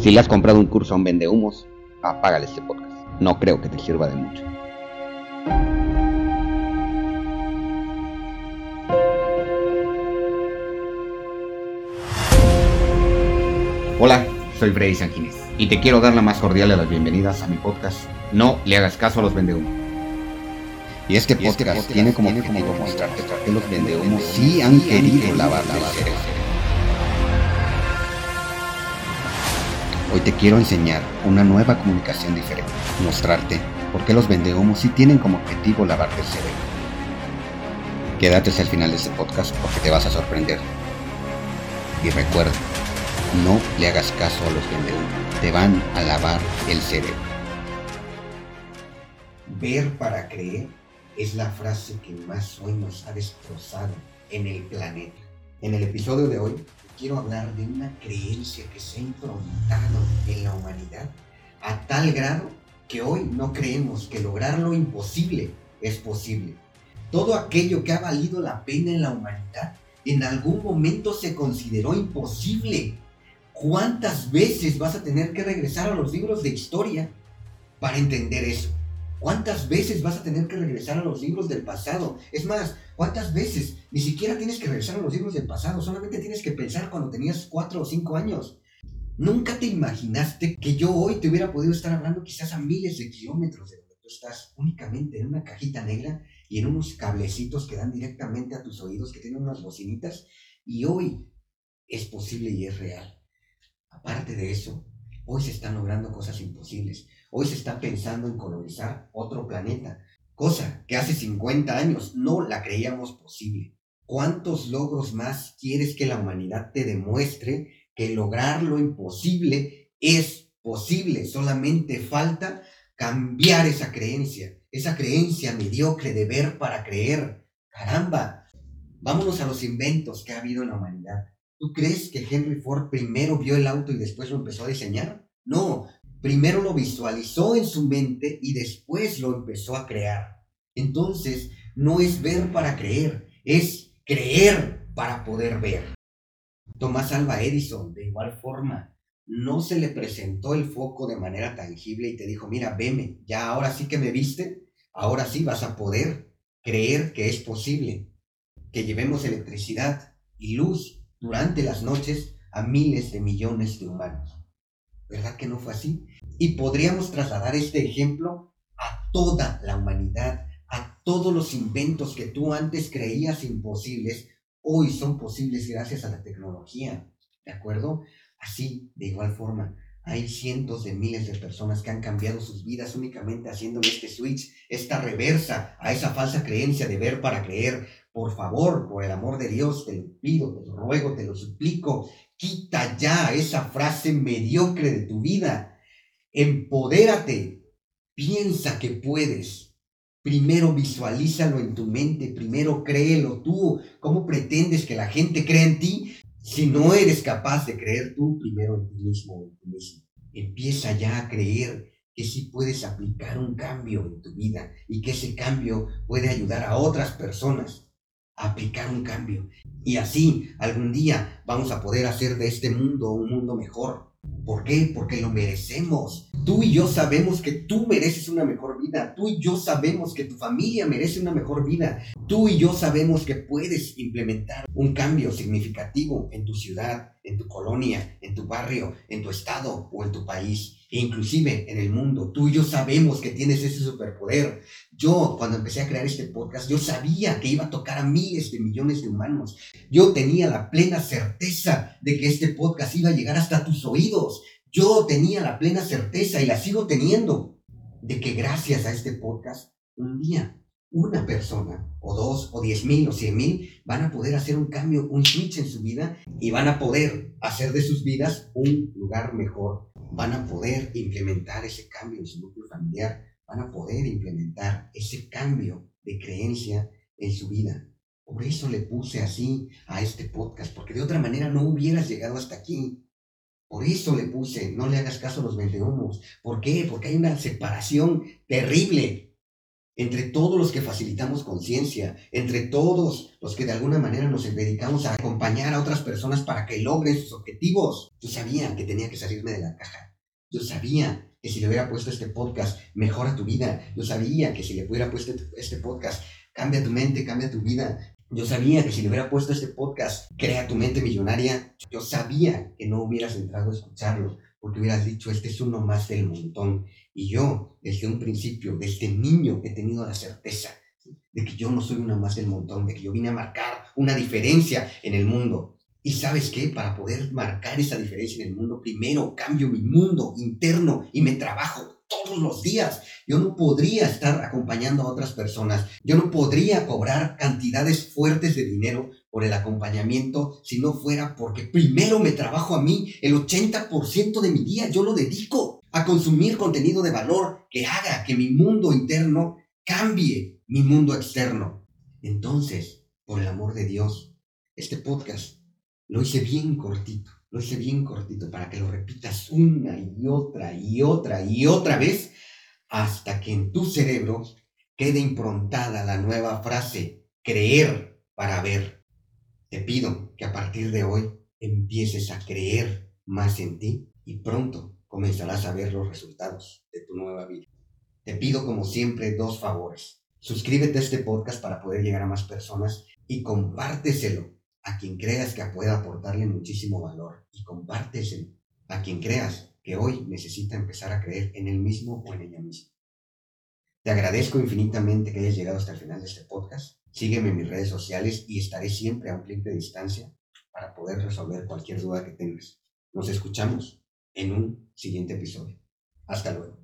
Si le has comprado un curso a un vendehumos, apágale este podcast. No creo que te sirva de mucho. Hola, soy Freddy Sanguínez y te quiero dar la más cordial de las bienvenidas a mi podcast. No le hagas caso a los vendehumos. Y este podcast, tiene como objetivo mostrarte por qué los vendehumos sí han querido lavar la Hoy te quiero enseñar una nueva comunicación diferente, mostrarte por qué los vendehumos sí tienen como objetivo lavarte el cerebro. Quédate hasta el final de este podcast porque te vas a sorprender. Y recuerda, no le hagas caso a los vendehumos, te van a lavar el cerebro. Ver para creer es la frase que más sueños ha destrozado en el planeta. En el episodio de hoy quiero hablar de una creencia que se ha improntado en la humanidad a tal grado que hoy no creemos que lograr lo imposible es posible. Todo aquello que ha valido la pena en la humanidad en algún momento se consideró imposible. ¿Cuántas veces vas a tener que regresar a los libros de historia para entender eso? ¿Cuántas veces vas a tener que regresar a los libros del pasado? Es más, ¿cuántas veces ni siquiera tienes que regresar a los libros del pasado? Solamente tienes que pensar cuando tenías cuatro o cinco años. ¿Nunca te imaginaste que yo hoy te hubiera podido estar hablando quizás a miles de kilómetros de donde tú estás, únicamente en una cajita negra y en unos cablecitos que dan directamente a tus oídos, que tienen unas bocinitas? Y hoy es posible y es real. Aparte de eso, hoy se están logrando cosas imposibles. Hoy se está pensando en colonizar otro planeta, cosa que hace 50 años no la creíamos posible. ¿Cuántos logros más quieres que la humanidad te demuestre que lograr lo imposible es posible? Solamente falta cambiar esa creencia, esa creencia mediocre de ver para creer. Caramba, vámonos a los inventos que ha habido en la humanidad. ¿Tú crees que Henry Ford primero vio el auto y después lo empezó a diseñar? No, primero lo visualizó en su mente y después lo empezó a crear. Entonces, no es ver para creer, es creer para poder ver. Tomás Alba Edison, de igual forma, no se le presentó el foco de manera tangible y te dijo, mira, veme, ya ahora sí que me viste, ahora sí vas a poder creer que es posible que llevemos electricidad y luz durante las noches a miles de millones de humanos. ¿Verdad que no fue así? Y podríamos trasladar este ejemplo a toda la humanidad, a todos los inventos que tú antes creías imposibles, hoy son posibles gracias a la tecnología. ¿De acuerdo? Así, de igual forma, hay cientos de miles de personas que han cambiado sus vidas únicamente haciendo este switch, esta reversa a esa falsa creencia de ver para creer. Por favor, por el amor de Dios, te lo pido, te lo ruego, te lo suplico, Quita ya esa frase mediocre de tu vida. Empodérate. Piensa que puedes. Primero visualízalo en tu mente, primero créelo tú. ¿Cómo pretendes que la gente crea en ti si no eres capaz de creer tú primero en ti mismo en ti mismo? Empieza ya a creer que sí puedes aplicar un cambio en tu vida y que ese cambio puede ayudar a otras personas aplicar un cambio. Y así, algún día vamos a poder hacer de este mundo un mundo mejor. ¿Por qué? Porque lo merecemos. Tú y yo sabemos que tú mereces una mejor vida. Tú y yo sabemos que tu familia merece una mejor vida. Tú y yo sabemos que puedes implementar un cambio significativo en tu ciudad, en tu colonia, en tu barrio, en tu estado o en tu país inclusive en el mundo. Tú y yo sabemos que tienes ese superpoder. Yo, cuando empecé a crear este podcast, yo sabía que iba a tocar a miles de millones de humanos. Yo tenía la plena certeza de que este podcast iba a llegar hasta tus oídos. Yo tenía la plena certeza y la sigo teniendo de que gracias a este podcast, un día una persona, o dos, o diez mil, o cien mil, van a poder hacer un cambio, un switch en su vida y van a poder hacer de sus vidas un lugar mejor. Van a poder implementar ese cambio en su núcleo familiar, van a poder implementar ese cambio de creencia en su vida. Por eso le puse así a este podcast, porque de otra manera no hubieras llegado hasta aquí. Por eso le puse, no le hagas caso a los vendehumos. ¿Por qué? Porque hay una separación terrible entre todos los que facilitamos conciencia, entre todos los que de alguna manera nos dedicamos a acompañar a otras personas para que logren sus objetivos. Yo sabía que tenía que salirme de la caja. Yo sabía que si le hubiera puesto este podcast, mejora tu vida. Yo sabía que si le hubiera puesto este podcast, cambia tu mente, cambia tu vida. Yo sabía que si le hubiera puesto este podcast, crea tu mente millonaria. Yo sabía que no hubieras entrado a escucharlo, porque hubieras dicho, este es uno más del montón. Y yo, desde un principio, desde niño, he tenido la certeza de que yo no soy uno más del montón, de que yo vine a marcar una diferencia en el mundo. Y sabes qué, para poder marcar esa diferencia en el mundo, primero cambio mi mundo interno y me trabajo todos los días. Yo no podría estar acompañando a otras personas. Yo no podría cobrar cantidades fuertes de dinero por el acompañamiento si no fuera porque primero me trabajo a mí. El 80% de mi día yo lo dedico a consumir contenido de valor que haga que mi mundo interno cambie mi mundo externo. Entonces, por el amor de Dios, este podcast lo hice bien cortito lo hice bien cortito para que lo repitas una y otra y otra y otra vez hasta que en tu cerebro quede improntada la nueva frase, creer para ver. Te pido que a partir de hoy empieces a creer más en ti y pronto comenzarás a ver los resultados de tu nueva vida. Te pido como siempre dos favores. Suscríbete a este podcast para poder llegar a más personas y compárteselo a quien creas que pueda aportarle muchísimo valor y compárteselo a quien creas que hoy necesita empezar a creer en él mismo o en ella misma. Te agradezco infinitamente que hayas llegado hasta el final de este podcast. Sígueme en mis redes sociales y estaré siempre a un clic de distancia para poder resolver cualquier duda que tengas. Nos escuchamos en un siguiente episodio. Hasta luego.